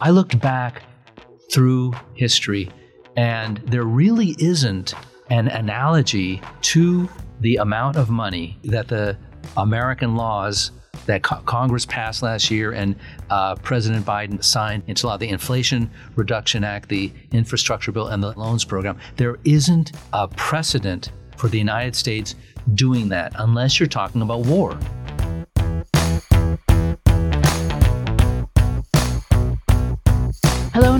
I looked back through history, and there really isn't an analogy to the amount of money that the American laws that co- Congress passed last year and uh, President Biden signed into law the Inflation Reduction Act, the Infrastructure Bill, and the Loans Program. There isn't a precedent for the United States doing that unless you're talking about war.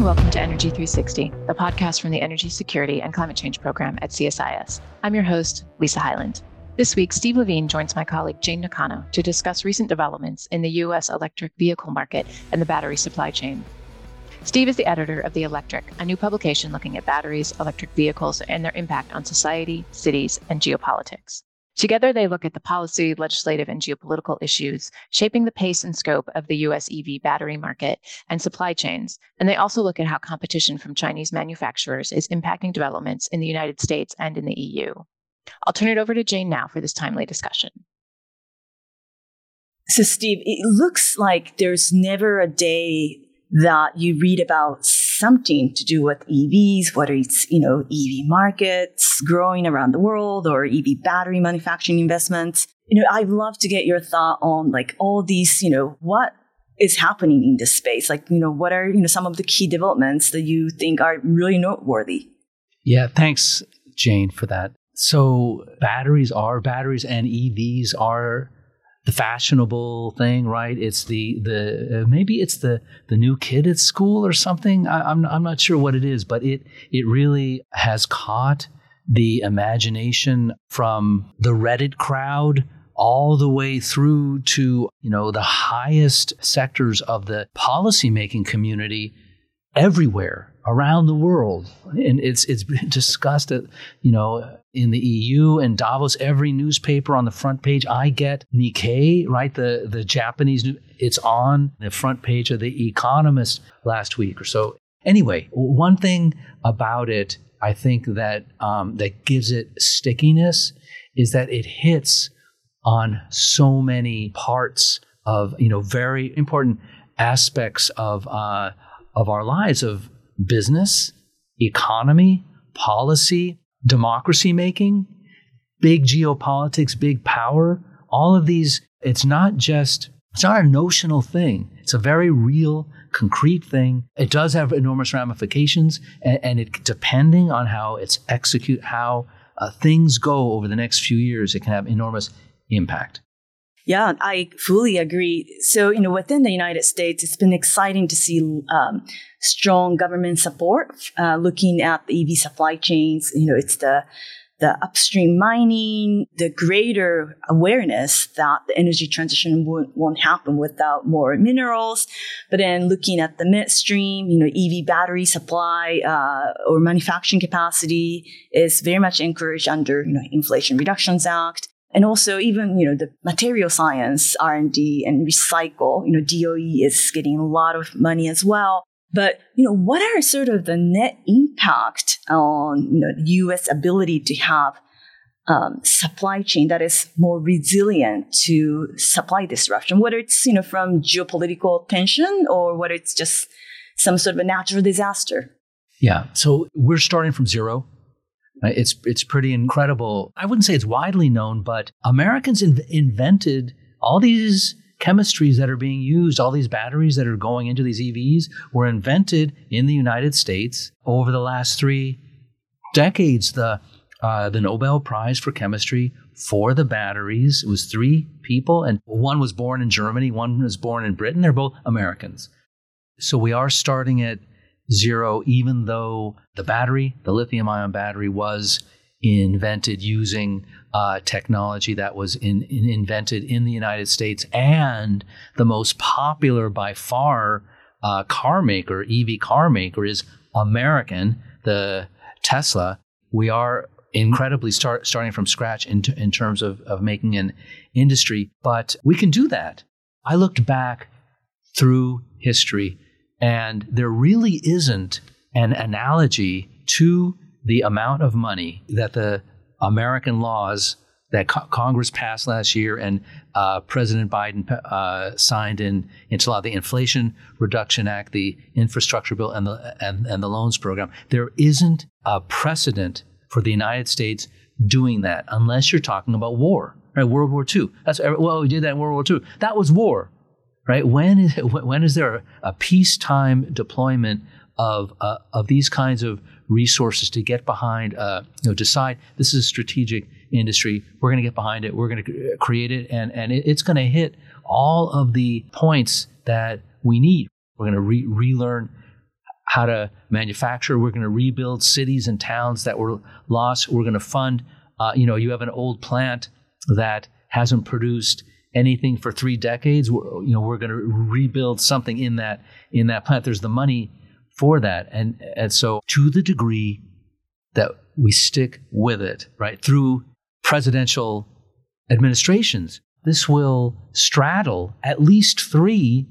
Welcome to Energy 360, the podcast from the Energy Security and Climate Change Program at CSIS. I'm your host, Lisa Hyland. This week, Steve LeVine joins my colleague Jane Nakano to discuss recent developments in the U.S. electric vehicle market and the battery supply chain. Steve is the editor of The Electric, a new publication looking at batteries, electric vehicles, and their impact on society, cities, and geopolitics. Together, they look at the policy, legislative, and geopolitical issues shaping the pace and scope of the US EV battery market and supply chains. And they also look at how competition from Chinese manufacturers is impacting developments in the United States and in the EU. I'll turn it over to Jane now for this timely discussion. So, Steve, it looks like there's never a day that you read about something to do with EVs, whether it's, you know, EV markets growing around the world or EV battery manufacturing investments. You know, I'd love to get your thought on like all these, you know, what is happening in this space? Like, you know, what are, you know, some of the key developments that you think are really noteworthy? Yeah, thanks, Jane, for that. So batteries are batteries and EVs are the fashionable thing, right? It's the the uh, maybe it's the the new kid at school or something. I, I'm I'm not sure what it is, but it it really has caught the imagination from the Reddit crowd all the way through to you know the highest sectors of the policymaking community everywhere around the world and it's it's been discussed at you know in the EU and Davos every newspaper on the front page. I get Nikkei right? The the Japanese it's on the front page of the Economist last week or so. Anyway one thing about it I think that um, that gives it stickiness is that it hits on so many parts of you know very important aspects of uh, of our lives of business, economy, policy, democracy making, big geopolitics, big power, all of these, it's not just, it's not a notional thing. It's a very real, concrete thing. It does have enormous ramifications, and, and it, depending on how it's execute, how uh, things go over the next few years, it can have enormous impact. Yeah, I fully agree. So, you know, within the United States, it's been exciting to see um, strong government support uh, looking at the EV supply chains. You know, it's the the upstream mining, the greater awareness that the energy transition won't, won't happen without more minerals. But then looking at the midstream, you know, EV battery supply uh, or manufacturing capacity is very much encouraged under, you know, Inflation Reductions Act and also even you know the material science r&d and recycle you know doe is getting a lot of money as well. But you know what are sort of the net impact on you know us ability to have um, supply chain that is more resilient to supply disruption? Whether it's you know from geopolitical tension or whether it's just some sort of a natural disaster? Yeah. So we're starting from zero it's it's pretty incredible. I wouldn't say it's widely known, but Americans in- invented all these chemistries that are being used, all these batteries that are going into these EVs were invented in the United States over the last three decades. The uh, the Nobel Prize for Chemistry for the batteries it was three people, and one was born in Germany, one was born in Britain. They're both Americans. So we are starting at zero, even though the battery, the lithium ion battery, was invented using uh, technology that was in, in, invented in the United States and the most popular by far uh, car maker, EV car maker, is American, the Tesla. We are incredibly start, starting from scratch in, t- in terms of, of making an industry, but we can do that. I looked back through history and there really isn't an analogy to the amount of money that the American laws that co- Congress passed last year and uh, President Biden uh, signed in into law, the Inflation Reduction Act, the Infrastructure Bill, and the and, and the loans program. There isn't a precedent for the United States doing that unless you're talking about war, right? World War II. That's well, we did that in World War II. That was war, right? When is when is there a, peacetime deployment of uh, of these kinds of resources to get behind, uh, you know, decide this is a strategic industry. We're going to get behind it. We're going to create it, and and it, it's going to hit all of the points that we need. We're going to re- relearn how to manufacture. We're going to rebuild cities and towns that were lost. We're going to fund. Uh, you know, you have an old plant that hasn't produced anything for three decades. We're, you know, we're going to rebuild something in that in that plant. There's the money for that, and and so to the degree that we stick with it, right through presidential administrations. This will straddle at least three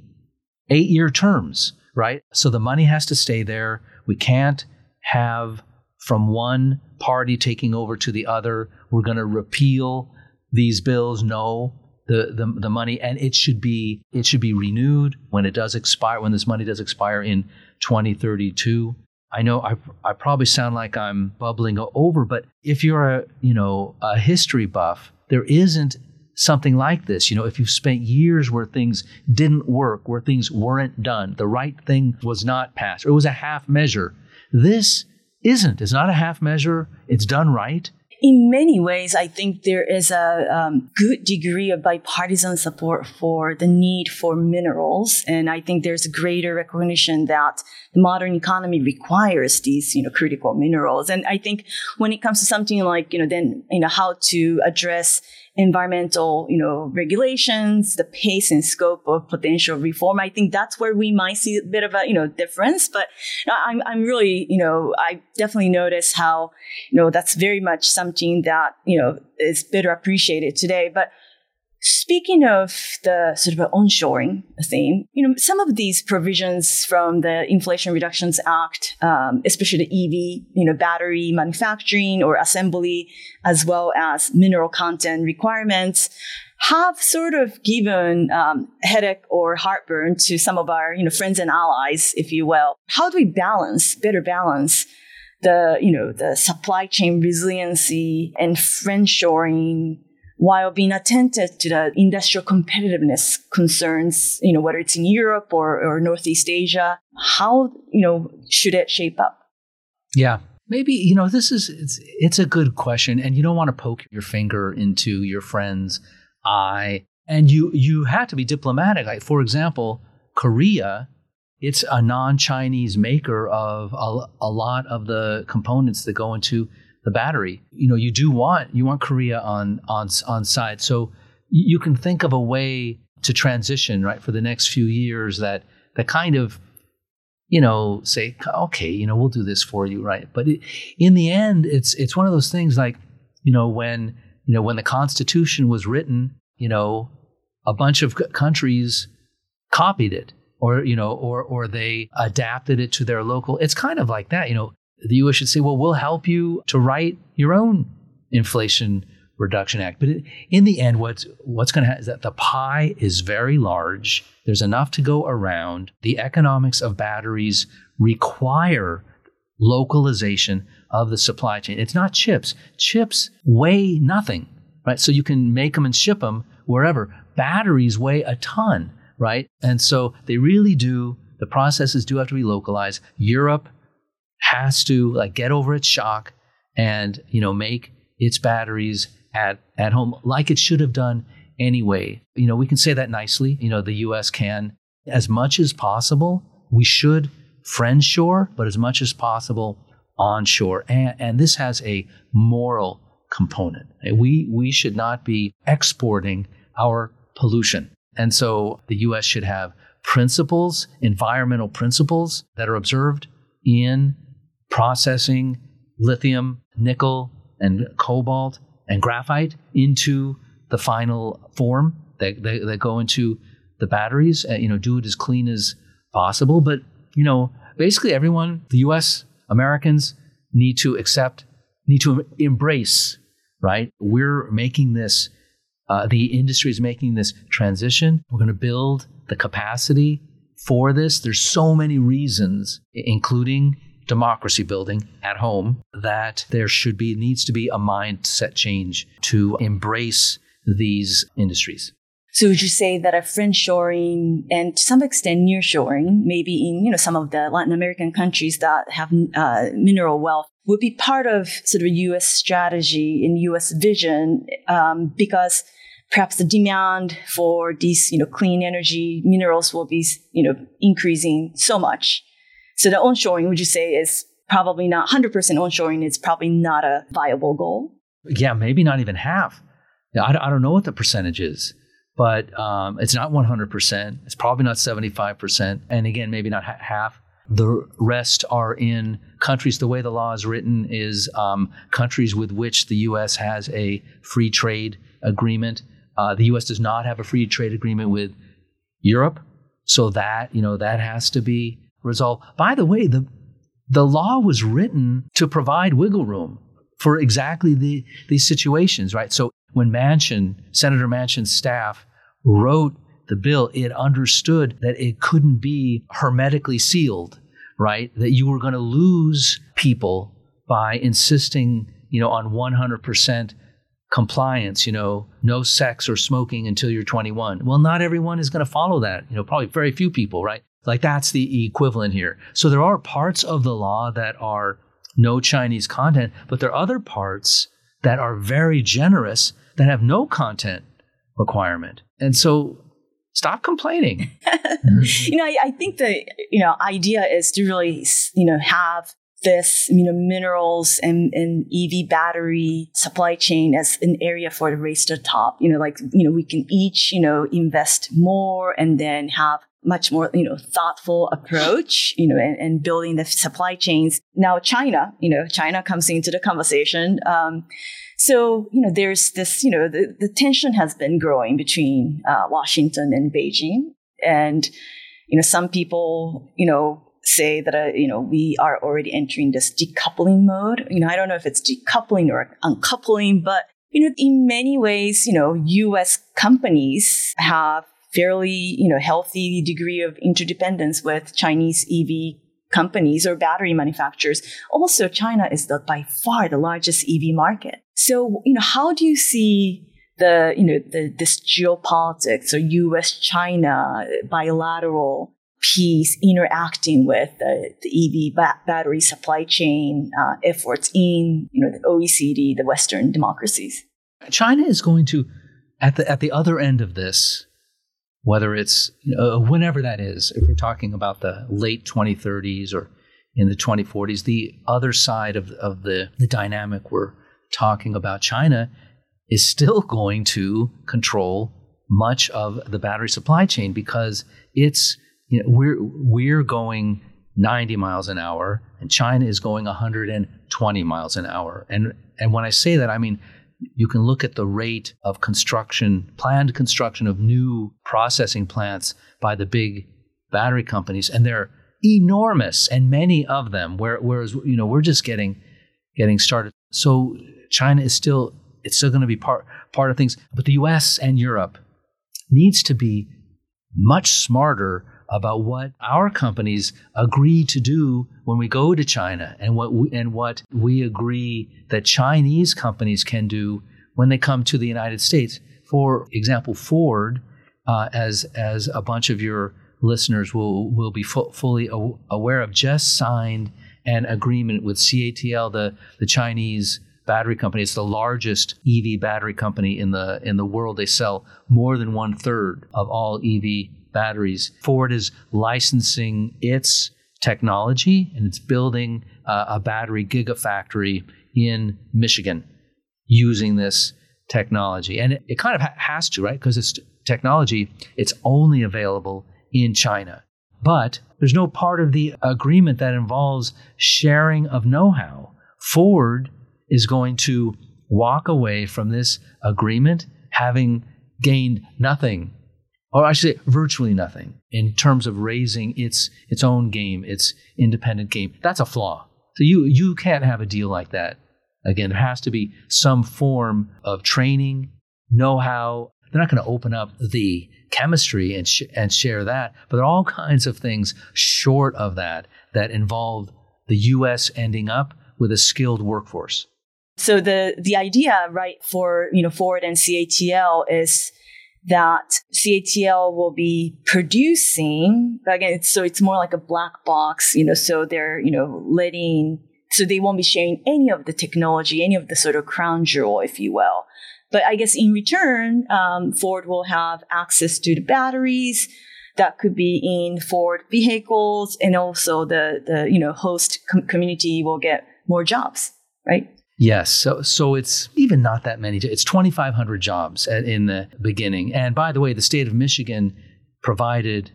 eight year terms, right? So the money has to stay there. We can't have from one party taking over to the other. We're going to repeal these bills. No, the, the, the money and it should be it should be renewed when it does expire when this money does expire in 2032 I know I, I probably sound like I'm bubbling over, but if you're a you know a history buff, there isn't something like this. You know, if you've spent years where things didn't work, where things weren't done, the right thing was not passed, or it was a half measure. This isn't. It's not a half measure. It's done right in many ways, I think there is a um, good degree of bipartisan support for the need for minerals, and I think there's a greater recognition that the modern economy requires these, you know, critical minerals. And I think when it comes to something like, you know, then you know how to address environmental, you know, regulations, the pace and scope of potential reform. I think that's where we might see a bit of a, you know, difference. But I'm, I'm really, you know, I definitely notice how, you know, that's very much something that, you know, is better appreciated today. But Speaking of the sort of onshoring theme, you know, some of these provisions from the Inflation Reductions Act, um, especially the EV, you know, battery manufacturing or assembly, as well as mineral content requirements, have sort of given um, headache or heartburn to some of our, you know, friends and allies, if you will. How do we balance, better balance the, you know, the supply chain resiliency and friendshoring while being attentive to the industrial competitiveness concerns, you know, whether it's in Europe or, or Northeast Asia, how, you know, should it shape up? Yeah. Maybe, you know, this is, it's, it's a good question and you don't want to poke your finger into your friend's eye. And you, you have to be diplomatic. Like, for example, Korea, it's a non-Chinese maker of a, a lot of the components that go into the battery. You know, you do want you want Korea on on on side. So you can think of a way to transition right for the next few years that that kind of you know say okay you know we'll do this for you right but it, in the end it's it's one of those things like you know when you know when the constitution was written you know a bunch of countries copied it or you know or or they adapted it to their local it's kind of like that you know the U.S. should say, well, we'll help you to write your own Inflation Reduction Act. But in the end, what's, what's going to happen is that the pie is very large. There's enough to go around. The economics of batteries require localization of the supply chain. It's not chips. Chips weigh nothing, right? So you can make them and ship them wherever. Batteries weigh a ton, right? And so they really do, the processes do have to be localized. Europe has to like get over its shock and you know make its batteries at at home like it should have done anyway. You know, we can say that nicely. You know, the U.S. can as much as possible. We should friendshore, but as much as possible onshore, and, and this has a moral component. We we should not be exporting our pollution, and so the U.S. should have principles, environmental principles that are observed in processing lithium, nickel, and cobalt and graphite into the final form that, that go into the batteries. Uh, you know, do it as clean as possible. But you know, basically, everyone, the U.S. Americans, need to accept, need to embrace, right? We're making this, uh, the industry is making this transition. We're going to build the capacity for this. There's so many reasons, including democracy building at home, that there should be, needs to be a mindset change to embrace these industries. So would you say that a friendshoring and to some extent nearshoring, maybe in you know some of the Latin American countries that have uh, mineral wealth, would be part of sort of U.S. strategy and U.S. vision um, because perhaps the demand for these you know clean energy minerals will be you know increasing so much. So the onshoring, would you say, is probably not 100% onshoring is probably not a viable goal? Yeah, maybe not even half. I, I don't know what the percentage is but um, it's not 100%. It's probably not 75%. And again, maybe not ha- half. The rest are in countries. The way the law is written is um, countries with which the U.S. has a free trade agreement. Uh, the U.S. does not have a free trade agreement with Europe, so that you know that has to be resolved. By the way, the the law was written to provide wiggle room for exactly the, these situations, right? So when Manchin, Senator Manchin's staff, wrote the bill, it understood that it couldn't be hermetically sealed, right? That you were going to lose people by insisting, you know, on 100% compliance, you know, no sex or smoking until you're 21. Well, not everyone is going to follow that, you know, probably very few people, right? Like that's the equivalent here. So there are parts of the law that are no Chinese content, but there are other parts that are very generous that have no content requirement. And so stop complaining. you know, I, I, think the you know idea is to really you know have this you know minerals and, and EV battery supply chain as an area for the race to the top. You know, like you know we can each you know invest more and then have much more, you know, thoughtful approach, you know, and, and building the supply chains. Now, China, you know, China comes into the conversation. Um, so, you know, there's this, you know, the, the tension has been growing between uh, Washington and Beijing. And, you know, some people, you know, say that, uh, you know, we are already entering this decoupling mode. You know, I don't know if it's decoupling or uncoupling, but, you know, in many ways, you know, US companies have fairly, you know, healthy degree of interdependence with Chinese EV companies or battery manufacturers. Also, China is the, by far the largest EV market. So, you know, how do you see the, you know, the, this geopolitics or U.S. China bilateral piece interacting with the, the EV ba- battery supply chain uh, efforts in, you know, the OECD, the Western democracies? China is going to, at the at the other end of this, whether it's uh, whenever that is, if we're talking about the late 2030s or in the 2040s, the other side of, of the, the dynamic we're talking about, China is still going to control much of the battery supply chain because it's you know, we're we're going 90 miles an hour and China is going 120 miles an hour. And and when I say that, I mean you can look at the rate of construction, planned construction of new processing plants by the big battery companies, and they're enormous, and many of them. Whereas you know we're just getting getting started. So China is still it's still going to be part part of things, but the U.S. and Europe needs to be much smarter about what our companies agree to do when we go to China and what we, and what we agree that Chinese companies can do when they come to the United States. For example, Ford, uh, as as a bunch of your listeners will will be fu- fully aware of, just signed an agreement with CATL, the the Chinese battery company. It's the largest EV battery company in the in the world. They sell more than one third of all EV batteries. Ford is licensing its technology and it's building uh, a battery gigafactory in Michigan using this technology. And it, it kind of ha- has to, right? Because it's technology, it's only available in China. But there's no part of the agreement that involves sharing of know how. Ford is going to walk away from this agreement having gained nothing or I should say virtually nothing in terms of raising its its own game, its independent game. That's a flaw. So you you can't have a deal like that Again, there has to be some form of training, know how. They're not going to open up the chemistry and, sh- and share that, but there are all kinds of things short of that that involve the U.S. ending up with a skilled workforce. So the the idea, right, for you know Ford and CATL is that CATL will be producing again. It's, so it's more like a black box, you know. So they're you know letting so they won't be sharing any of the technology, any of the sort of crown jewel, if you will. But I guess in return, um, Ford will have access to the batteries that could be in Ford vehicles, and also the the you know host com- community will get more jobs, right? Yes, so so it's even not that many. It's 2,500 jobs at, in the beginning. And by the way, the state of Michigan provided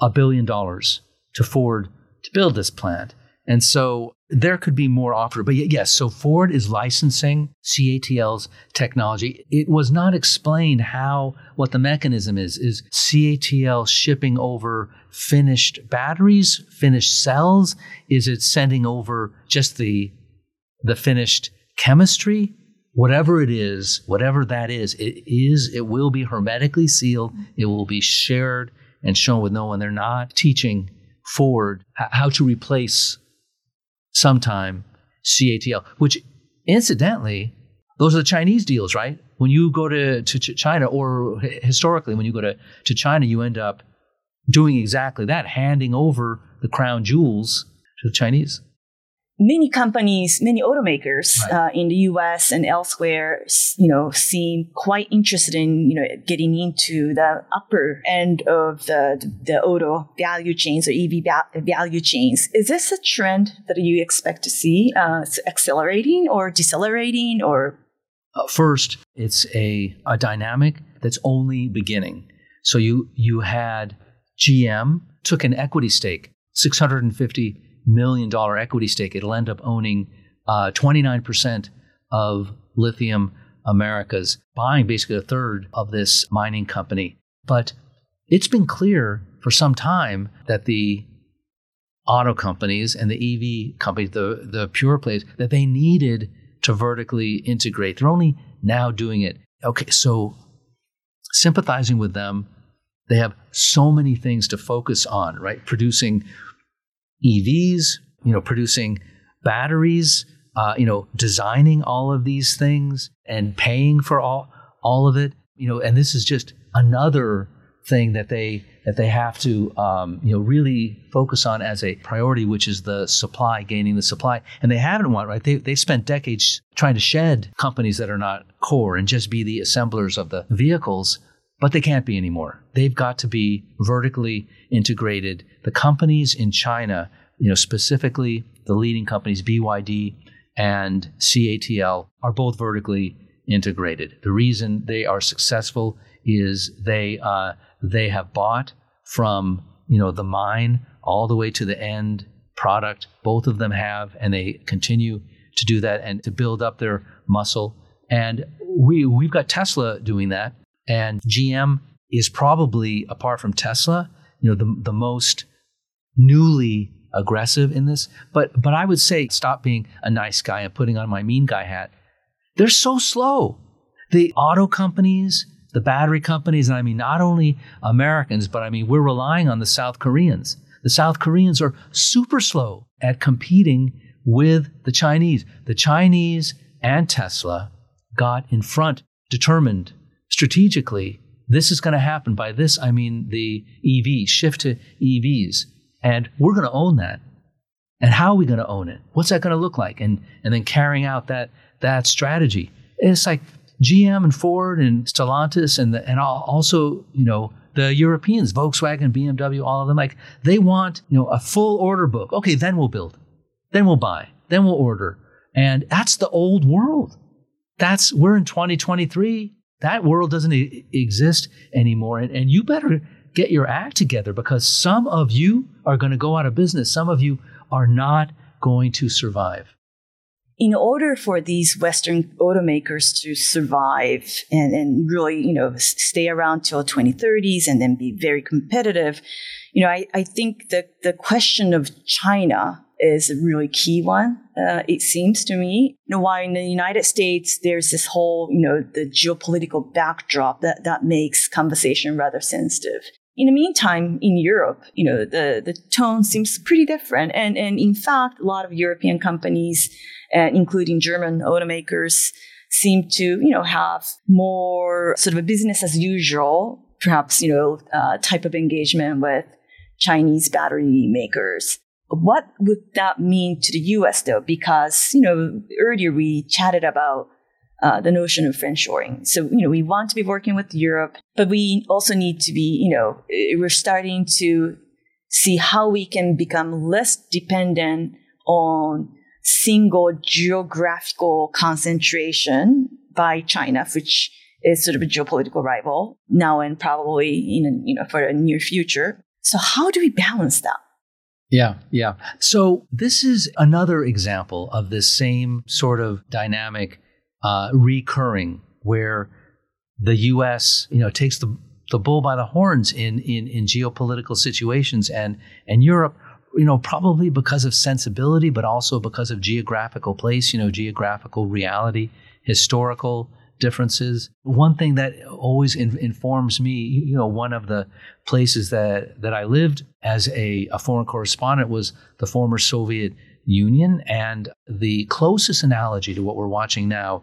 a billion dollars to Ford to build this plant. And so there could be more offered. But yes, so Ford is licensing CATL's technology. It was not explained how, what the mechanism is. Is CATL shipping over finished batteries, finished cells? Is it sending over just the, the finished chemistry? Whatever it is, whatever that is, it is, it will be hermetically sealed. It will be shared and shown with no one. They're not teaching Ford how to replace sometime CATL, which incidentally, those are the Chinese deals, right? When you go to, to China, or historically, when you go to, to China, you end up doing exactly that, handing over the crown jewels to the Chinese many companies, many automakers right. uh, in the U.S. and elsewhere, you know, seem quite interested in you know getting into the upper end of the the auto value chains or EV value chains. Is this a trend that you expect to see uh, accelerating or decelerating or? Uh, first, it's a, a dynamic that's only beginning. So you you had GM took an equity stake, 650 million dollar equity stake. It'll end up owning uh, 29% of Lithium Americas, buying basically a third of this mining company. But it's been clear for some time that the auto companies and the EV companies, the, the pure plays, that they needed to vertically integrate. They're only now doing it. Okay, so sympathizing with them, they have so many things to focus on, right? Producing EVs, you know, producing batteries, uh, you know, designing all of these things and paying for all all of it, you know, and this is just another thing that they that they have to um, you know really focus on as a priority, which is the supply, gaining the supply. And they haven't won, right? They they spent decades trying to shed companies that are not core and just be the assemblers of the vehicles but they can't be anymore. They've got to be vertically integrated. The companies in China, you know, specifically the leading companies BYD and CATL are both vertically integrated. The reason they are successful is they uh, they have bought from you know the mine all the way to the end product. Both of them have, and they continue to do that and to build up their muscle. And we we've got Tesla doing that and GM is probably, apart from Tesla, you know, the, the most newly aggressive in this. But but I would say stop being a nice guy and putting on my mean guy hat. They're so slow. The auto companies, the battery companies, and I mean not only Americans, but I mean we're relying on the South Koreans. The South Koreans are super slow at competing with the Chinese. The Chinese and Tesla got in front, determined strategically, this is going to happen. By this, I mean the EV, shift to EVs. And we're going to own that. And how are we going to own it? What's that going to look like? And, and then carrying out that, that strategy. It's like GM and Ford and Stellantis and, the, and also, you know, the Europeans, Volkswagen, BMW, all of them, like they want, you know, a full order book. Okay, then we'll build. Then we'll buy. Then we'll order. And that's the old world. That's, we're in 2023. That world doesn't e- exist anymore. And, and you better get your act together because some of you are going to go out of business. Some of you are not going to survive. In order for these Western automakers to survive and, and really, you know, stay around till 2030s and then be very competitive, you know, I, I think the, the question of China is a really key one. Uh, it seems to me. You know, while in the United States, there's this whole, you know, the geopolitical backdrop that, that makes conversation rather sensitive. In the meantime, in Europe, you know, the, the tone seems pretty different. And, and in fact, a lot of European companies, uh, including German automakers, seem to, you know, have more sort of a business as usual, perhaps, you know, uh, type of engagement with Chinese battery makers. What would that mean to the US though? Because, you know, earlier we chatted about uh, the notion of friendshoring. So, you know, we want to be working with Europe, but we also need to be, you know, we're starting to see how we can become less dependent on single geographical concentration by China, which is sort of a geopolitical rival now and probably in, you know, for a near future. So how do we balance that? Yeah, yeah. So this is another example of this same sort of dynamic uh, recurring where the U.S. you know takes the the bull by the horns in in in geopolitical situations and and Europe you know probably because of sensibility but also because of geographical place you know geographical reality historical differences. One thing that always in, informs me, you know, one of the places that, that I lived as a, a foreign correspondent was the former Soviet Union. And the closest analogy to what we're watching now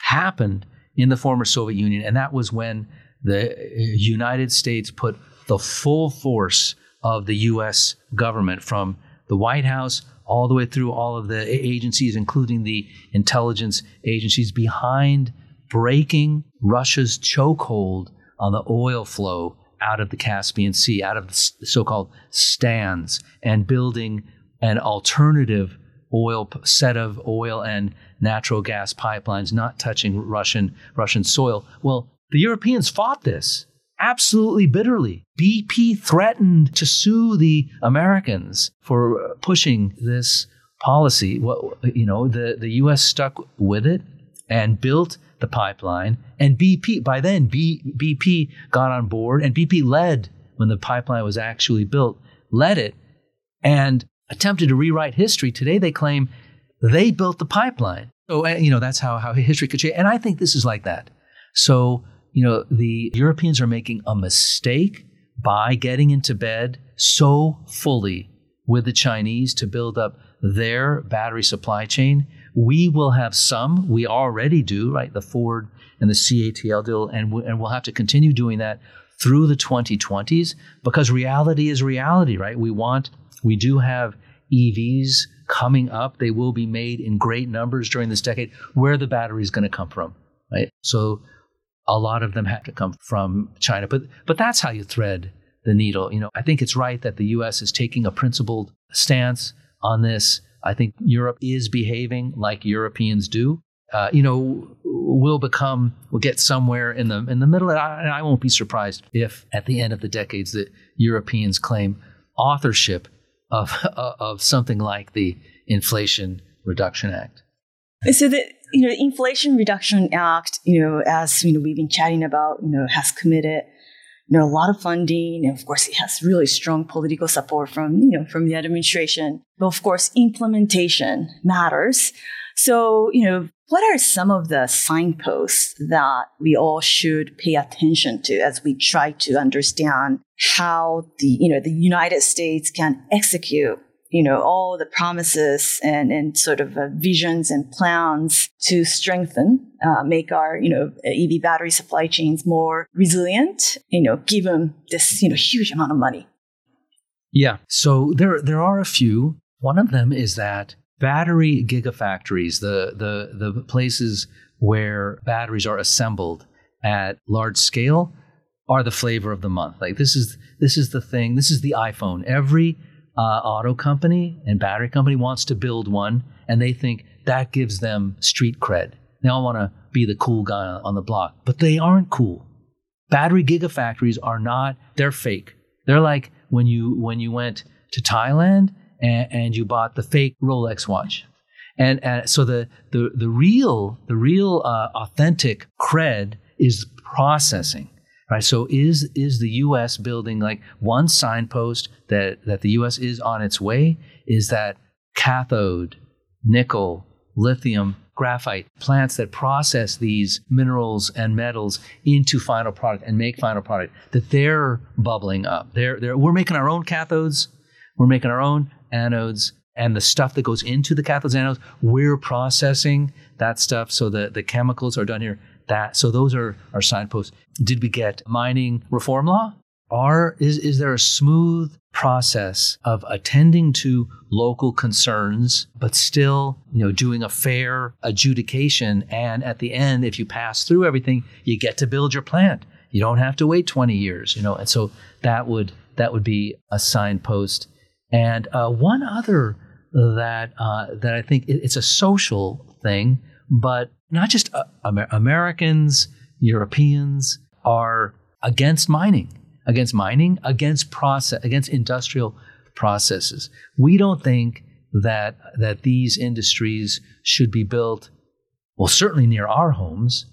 happened in the former Soviet Union. And that was when the uh, United States put the full force of the U.S. government from the White House all the way through all of the agencies, including the intelligence agencies, behind breaking Russia's chokehold on the oil flow out of the Caspian Sea, out of the so called stands, and building an alternative oil set of oil and natural gas pipelines not touching Russian Russian soil. Well, the Europeans fought this absolutely bitterly. BP threatened to sue the Americans for uh, pushing this policy. Well, you know, the, the US stuck with it and built the pipeline. And BP, by then, B, BP got on board and BP led when the pipeline was actually built, led it and attempted to rewrite history. Today they claim they built the pipeline. So, uh, you know, that's how, how history could change. And I think this is like that. So, you know, the Europeans are making a mistake by getting into bed so fully with the Chinese to build up their battery supply chain we will have some, we already do, right? The Ford and the CATL deal, and, we, and we'll have to continue doing that through the 2020s because reality is reality, right? We want, we do have EVs coming up. They will be made in great numbers during this decade. Where the battery is going to come from, right? So a lot of them have to come from China, but but that's how you thread the needle. You know, I think it's right that the U.S. is taking a principled stance on this. I think Europe is behaving like Europeans do. Uh, you know, we'll become, we'll get somewhere in the in the middle, and I, I won't be surprised if at the end of the decades that Europeans claim authorship of of something like the Inflation Reduction Act. So the you know Inflation Reduction Act, you know, as you know we've been chatting about, you know, has committed you know, a lot of funding. And of course, it has really strong political support from, you know, from the administration. But of course, implementation matters. So, you know, what are some of the signposts that we all should pay attention to as we try to understand how the, you know, the United States can execute you know, all the promises and, and sort of uh, visions and plans to strengthen, uh, make our, you know, EV battery supply chains more resilient, you know, given this, you know, huge amount of money. Yeah. So there, there are a few. One of them is that battery gigafactories, the, the, the places where batteries are assembled at large scale, are the flavor of the month. Like this is, this is the thing. This is the iPhone. Every uh, auto company and battery company wants to build one, and they think that gives them street cred. They all want to be the cool guy on the block, but they aren't cool. Battery gigafactories are not. They're fake. They're like when you when you went to Thailand and, and you bought the fake Rolex watch. And, and so the, the, the real, the real uh, authentic cred is processing right? So is is the U.S. building like one signpost that that the U.S. is on its way? Is that cathode, nickel, lithium, graphite plants that process these minerals and metals into final product and make final product that they're bubbling up. They're, they're, we're making our own cathodes, we're making our own anodes, and the stuff that goes into the cathodes anodes, we're processing that stuff so the, the chemicals are done here. That so those are our signposts. Did we get mining reform law? Are is is there a smooth process of attending to local concerns, but still, you know, doing a fair adjudication. And at the end, if you pass through everything, you get to build your plant. You don't have to wait 20 years, you know. And so that would that would be a signpost. And uh, one other that uh, that I think it's a social thing, but not just uh, Amer- Americans, Europeans are against mining against mining, against process, against industrial processes. We don't think that that these industries should be built, well, certainly near our homes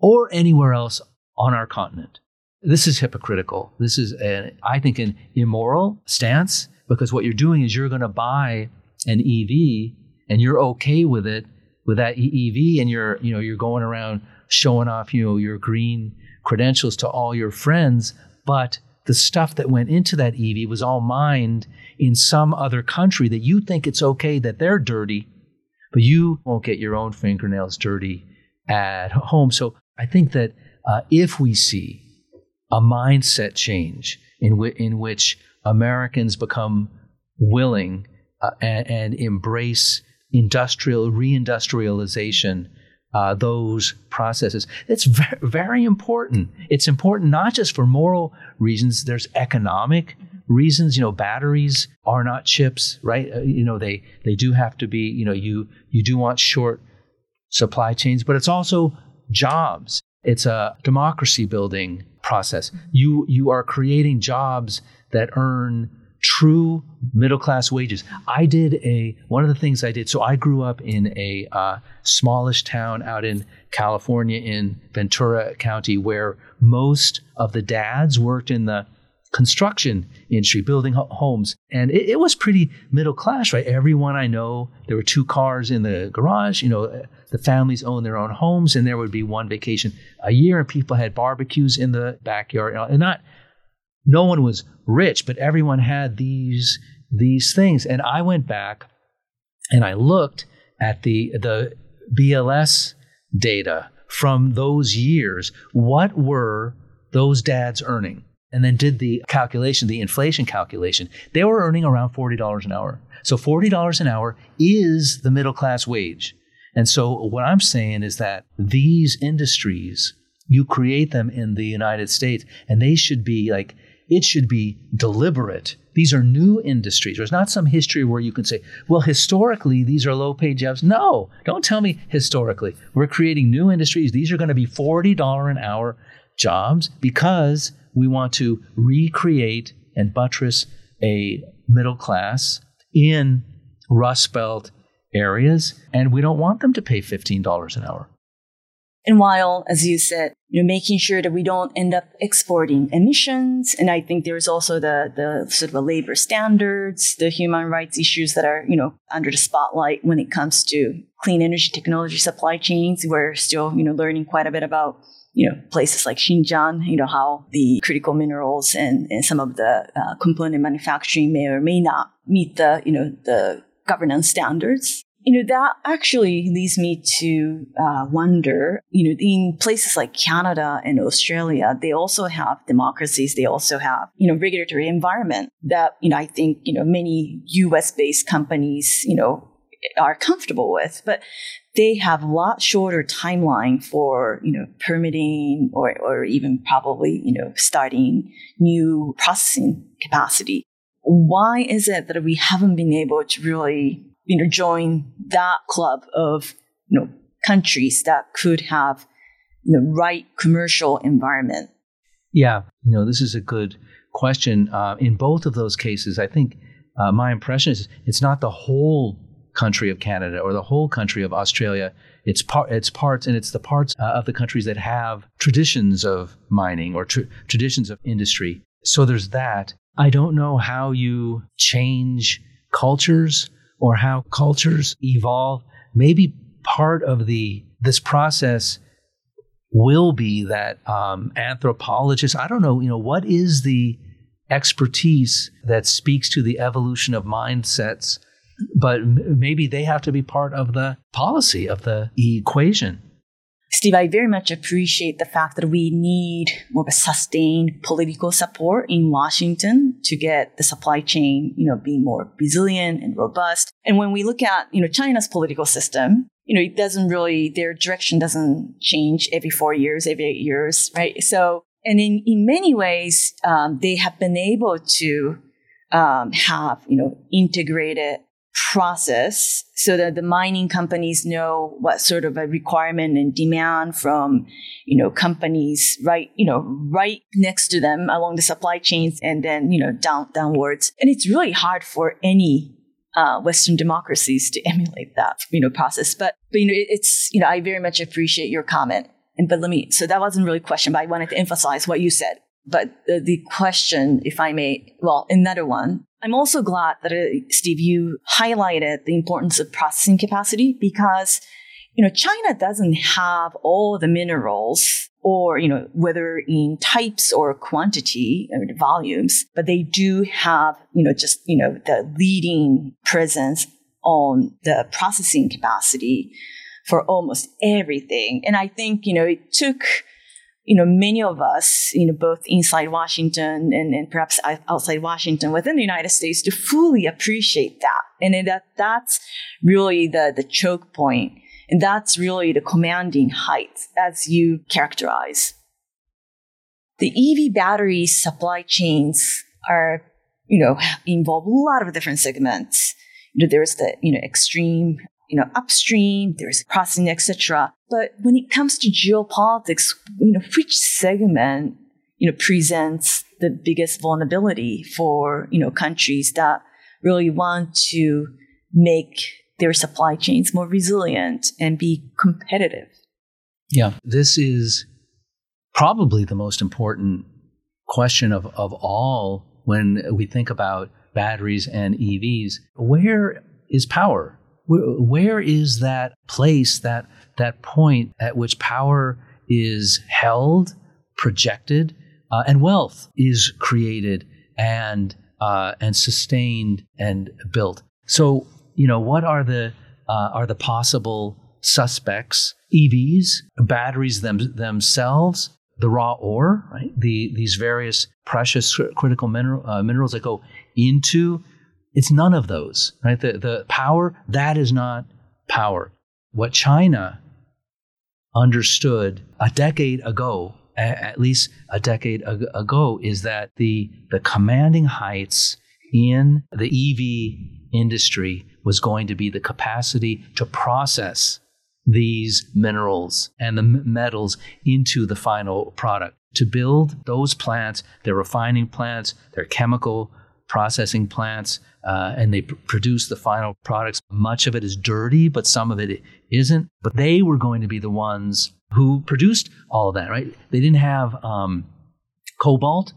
or anywhere else on our continent. This is hypocritical. This is, I think, an immoral stance because what you're doing is you're going to buy an EV and you're okay with it with that EV and you're you know you're going around showing off you know your green credentials to all your friends but the stuff that went into that EV was all mined in some other country that you think it's okay that they're dirty, but you won't get your own fingernails dirty at home. So I think that uh, if we see a mindset change in, w- in which Americans become willing uh, and, and embrace industrial reindustrialization uh, those processes. It's very, very important. It's important not just for moral reasons. There's economic reasons. You know, batteries are not chips, right? Uh, you know, they they do have to be. You know, you you do want short supply chains, but it's also jobs. It's a democracy building process. You you are creating jobs that earn true middle class wages. I did a one of the things I did. So I grew up in a uh, smallish town out in California in Ventura County, where most of the dads worked in the construction industry, building homes, and it, it was pretty middle class, right? Everyone I know, there were two cars in the garage. You know, the families owned their own homes, and there would be one vacation a year, and people had barbecues in the backyard, and not no one was rich, but everyone had these these things. And I went back and I looked at the the BLS data from those years. What were those dads earning? And then did the calculation, the inflation calculation. They were earning around $40 an hour. So $40 an hour is the middle class wage. And so what I'm saying is that these industries, you create them in the United States and they should be like it should be deliberate. These are new industries. There's not some history where you can say, well, historically, these are low paid jobs. No, don't tell me historically. We're creating new industries. These are going to be $40 an hour jobs because we want to recreate and buttress a middle class in Rust Belt areas, and we don't want them to pay $15 an hour. And while, as you said, you know, making sure that we don't end up exporting emissions. And I think there's also the, the sort of labor standards, the human rights issues that are, you know, under the spotlight when it comes to clean energy technology supply chains. We're still, you know, learning quite a bit about, you know, places like Xinjiang, you know, how the critical minerals and, and some of the uh, component manufacturing may or may not meet the, you know, the governance standards you know, that actually leads me to uh, wonder, you know, in places like Canada and Australia, they also have democracies. They also have, you know, regulatory environment that, you know, I think, you know, many US based companies, you know, are comfortable with, but they have a lot shorter timeline for, you know, permitting or, or even probably, you know, starting new processing capacity. Why is it that we haven't been able to really you know, join that club of, you know, countries that could have the right commercial environment? Yeah, you know, this is a good question. Uh, in both of those cases, I think uh, my impression is it's not the whole country of Canada or the whole country of Australia. It's part, it's parts, and it's the parts uh, of the countries that have traditions of mining or tr- traditions of industry. So there's that. I don't know how you change cultures or how cultures evolve, maybe part of the this process will be that um, anthropologists. I don't know. You know, what is the expertise that speaks to the evolution of mindsets? But maybe they have to be part of the policy of the equation. Steve, I very much appreciate the fact that we need more of a sustained political support in Washington to get the supply chain, you know, being more resilient and robust. And when we look at, you know, China's political system, you know, it doesn't really, their direction doesn't change every four years, every eight years, right? So, and in, in many ways, um, they have been able to um, have, you know, integrated process so that the mining companies know what sort of a requirement and demand from you know companies right you know right next to them along the supply chains and then you know down downwards. And it's really hard for any uh, Western democracies to emulate that you know process. But but you know it, it's you know I very much appreciate your comment. And but let me so that wasn't really a question but I wanted to emphasize what you said but the, question if I may well another one I'm also glad that, uh, Steve, you highlighted the importance of processing capacity because, you know, China doesn't have all the minerals or, you know, whether in types or quantity or volumes, but they do have, you know, just, you know, the leading presence on the processing capacity for almost everything. And I think, you know, it took, you know, many of us, you know, both inside Washington and, and perhaps outside Washington within the United States to fully appreciate that. And that, that's really the, the choke point. And that's really the commanding height as you characterize. The EV battery supply chains are, you know, involve a lot of different segments. You know, there's the, you know, extreme you know, upstream, there's processing, etc. But when it comes to geopolitics, you know, which segment, you know, presents the biggest vulnerability for, you know, countries that really want to make their supply chains more resilient and be competitive? Yeah, this is probably the most important question of, of all when we think about batteries and EVs. Where is power? Where is that place, that that point at which power is held, projected, uh, and wealth is created and uh, and sustained and built? So you know, what are the uh, are the possible suspects? EVs, batteries them, themselves, the raw ore, right? The these various precious critical mineral, uh, minerals that go into it's none of those, right? The, the power, that is not power. What China understood a decade ago, at least a decade ago, is that the, the commanding heights in the EV industry was going to be the capacity to process these minerals and the metals into the final product. To build those plants, their refining plants, their chemical processing plants, uh, and they pr- produce the final products. Much of it is dirty, but some of it isn't. But they were going to be the ones who produced all of that, right? They didn't have um, cobalt.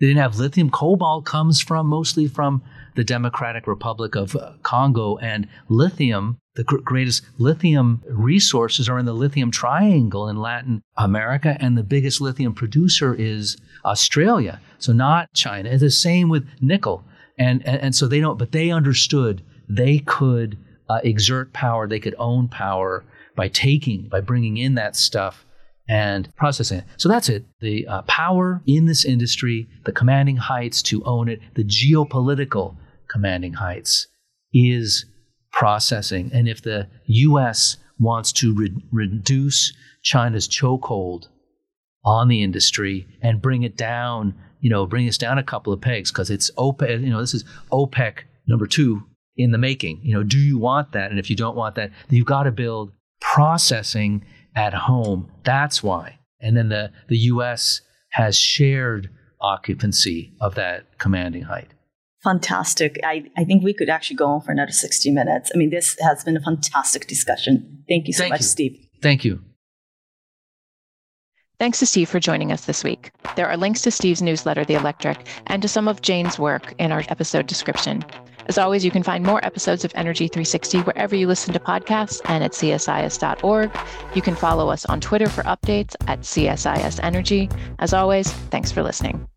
They didn't have lithium. Cobalt comes from mostly from the Democratic Republic of uh, Congo, and lithium, the gr- greatest lithium resources are in the lithium triangle in Latin America, and the biggest lithium producer is Australia. So not China. It's the same with nickel and, and, and so they don't, but they understood they could uh, exert power, they could own power by taking, by bringing in that stuff and processing it. So that's it. The uh, power in this industry, the commanding heights to own it, the geopolitical commanding heights is processing. And if the U.S. wants to re- reduce China's chokehold on the industry and bring it down you know, bring us down a couple of pegs because it's OPEC, you know, this is OPEC number two in the making. You know, do you want that? And if you don't want that, you've got to build processing at home. That's why. And then the, the US has shared occupancy of that commanding height. Fantastic. I, I think we could actually go on for another 60 minutes. I mean, this has been a fantastic discussion. Thank you so Thank much, you. Steve. Thank you. Thanks to Steve for joining us this week. There are links to Steve's newsletter, The Electric, and to some of Jane's work in our episode description. As always, you can find more episodes of Energy 360 wherever you listen to podcasts and at csis.org. You can follow us on Twitter for updates at CSIS Energy. As always, thanks for listening.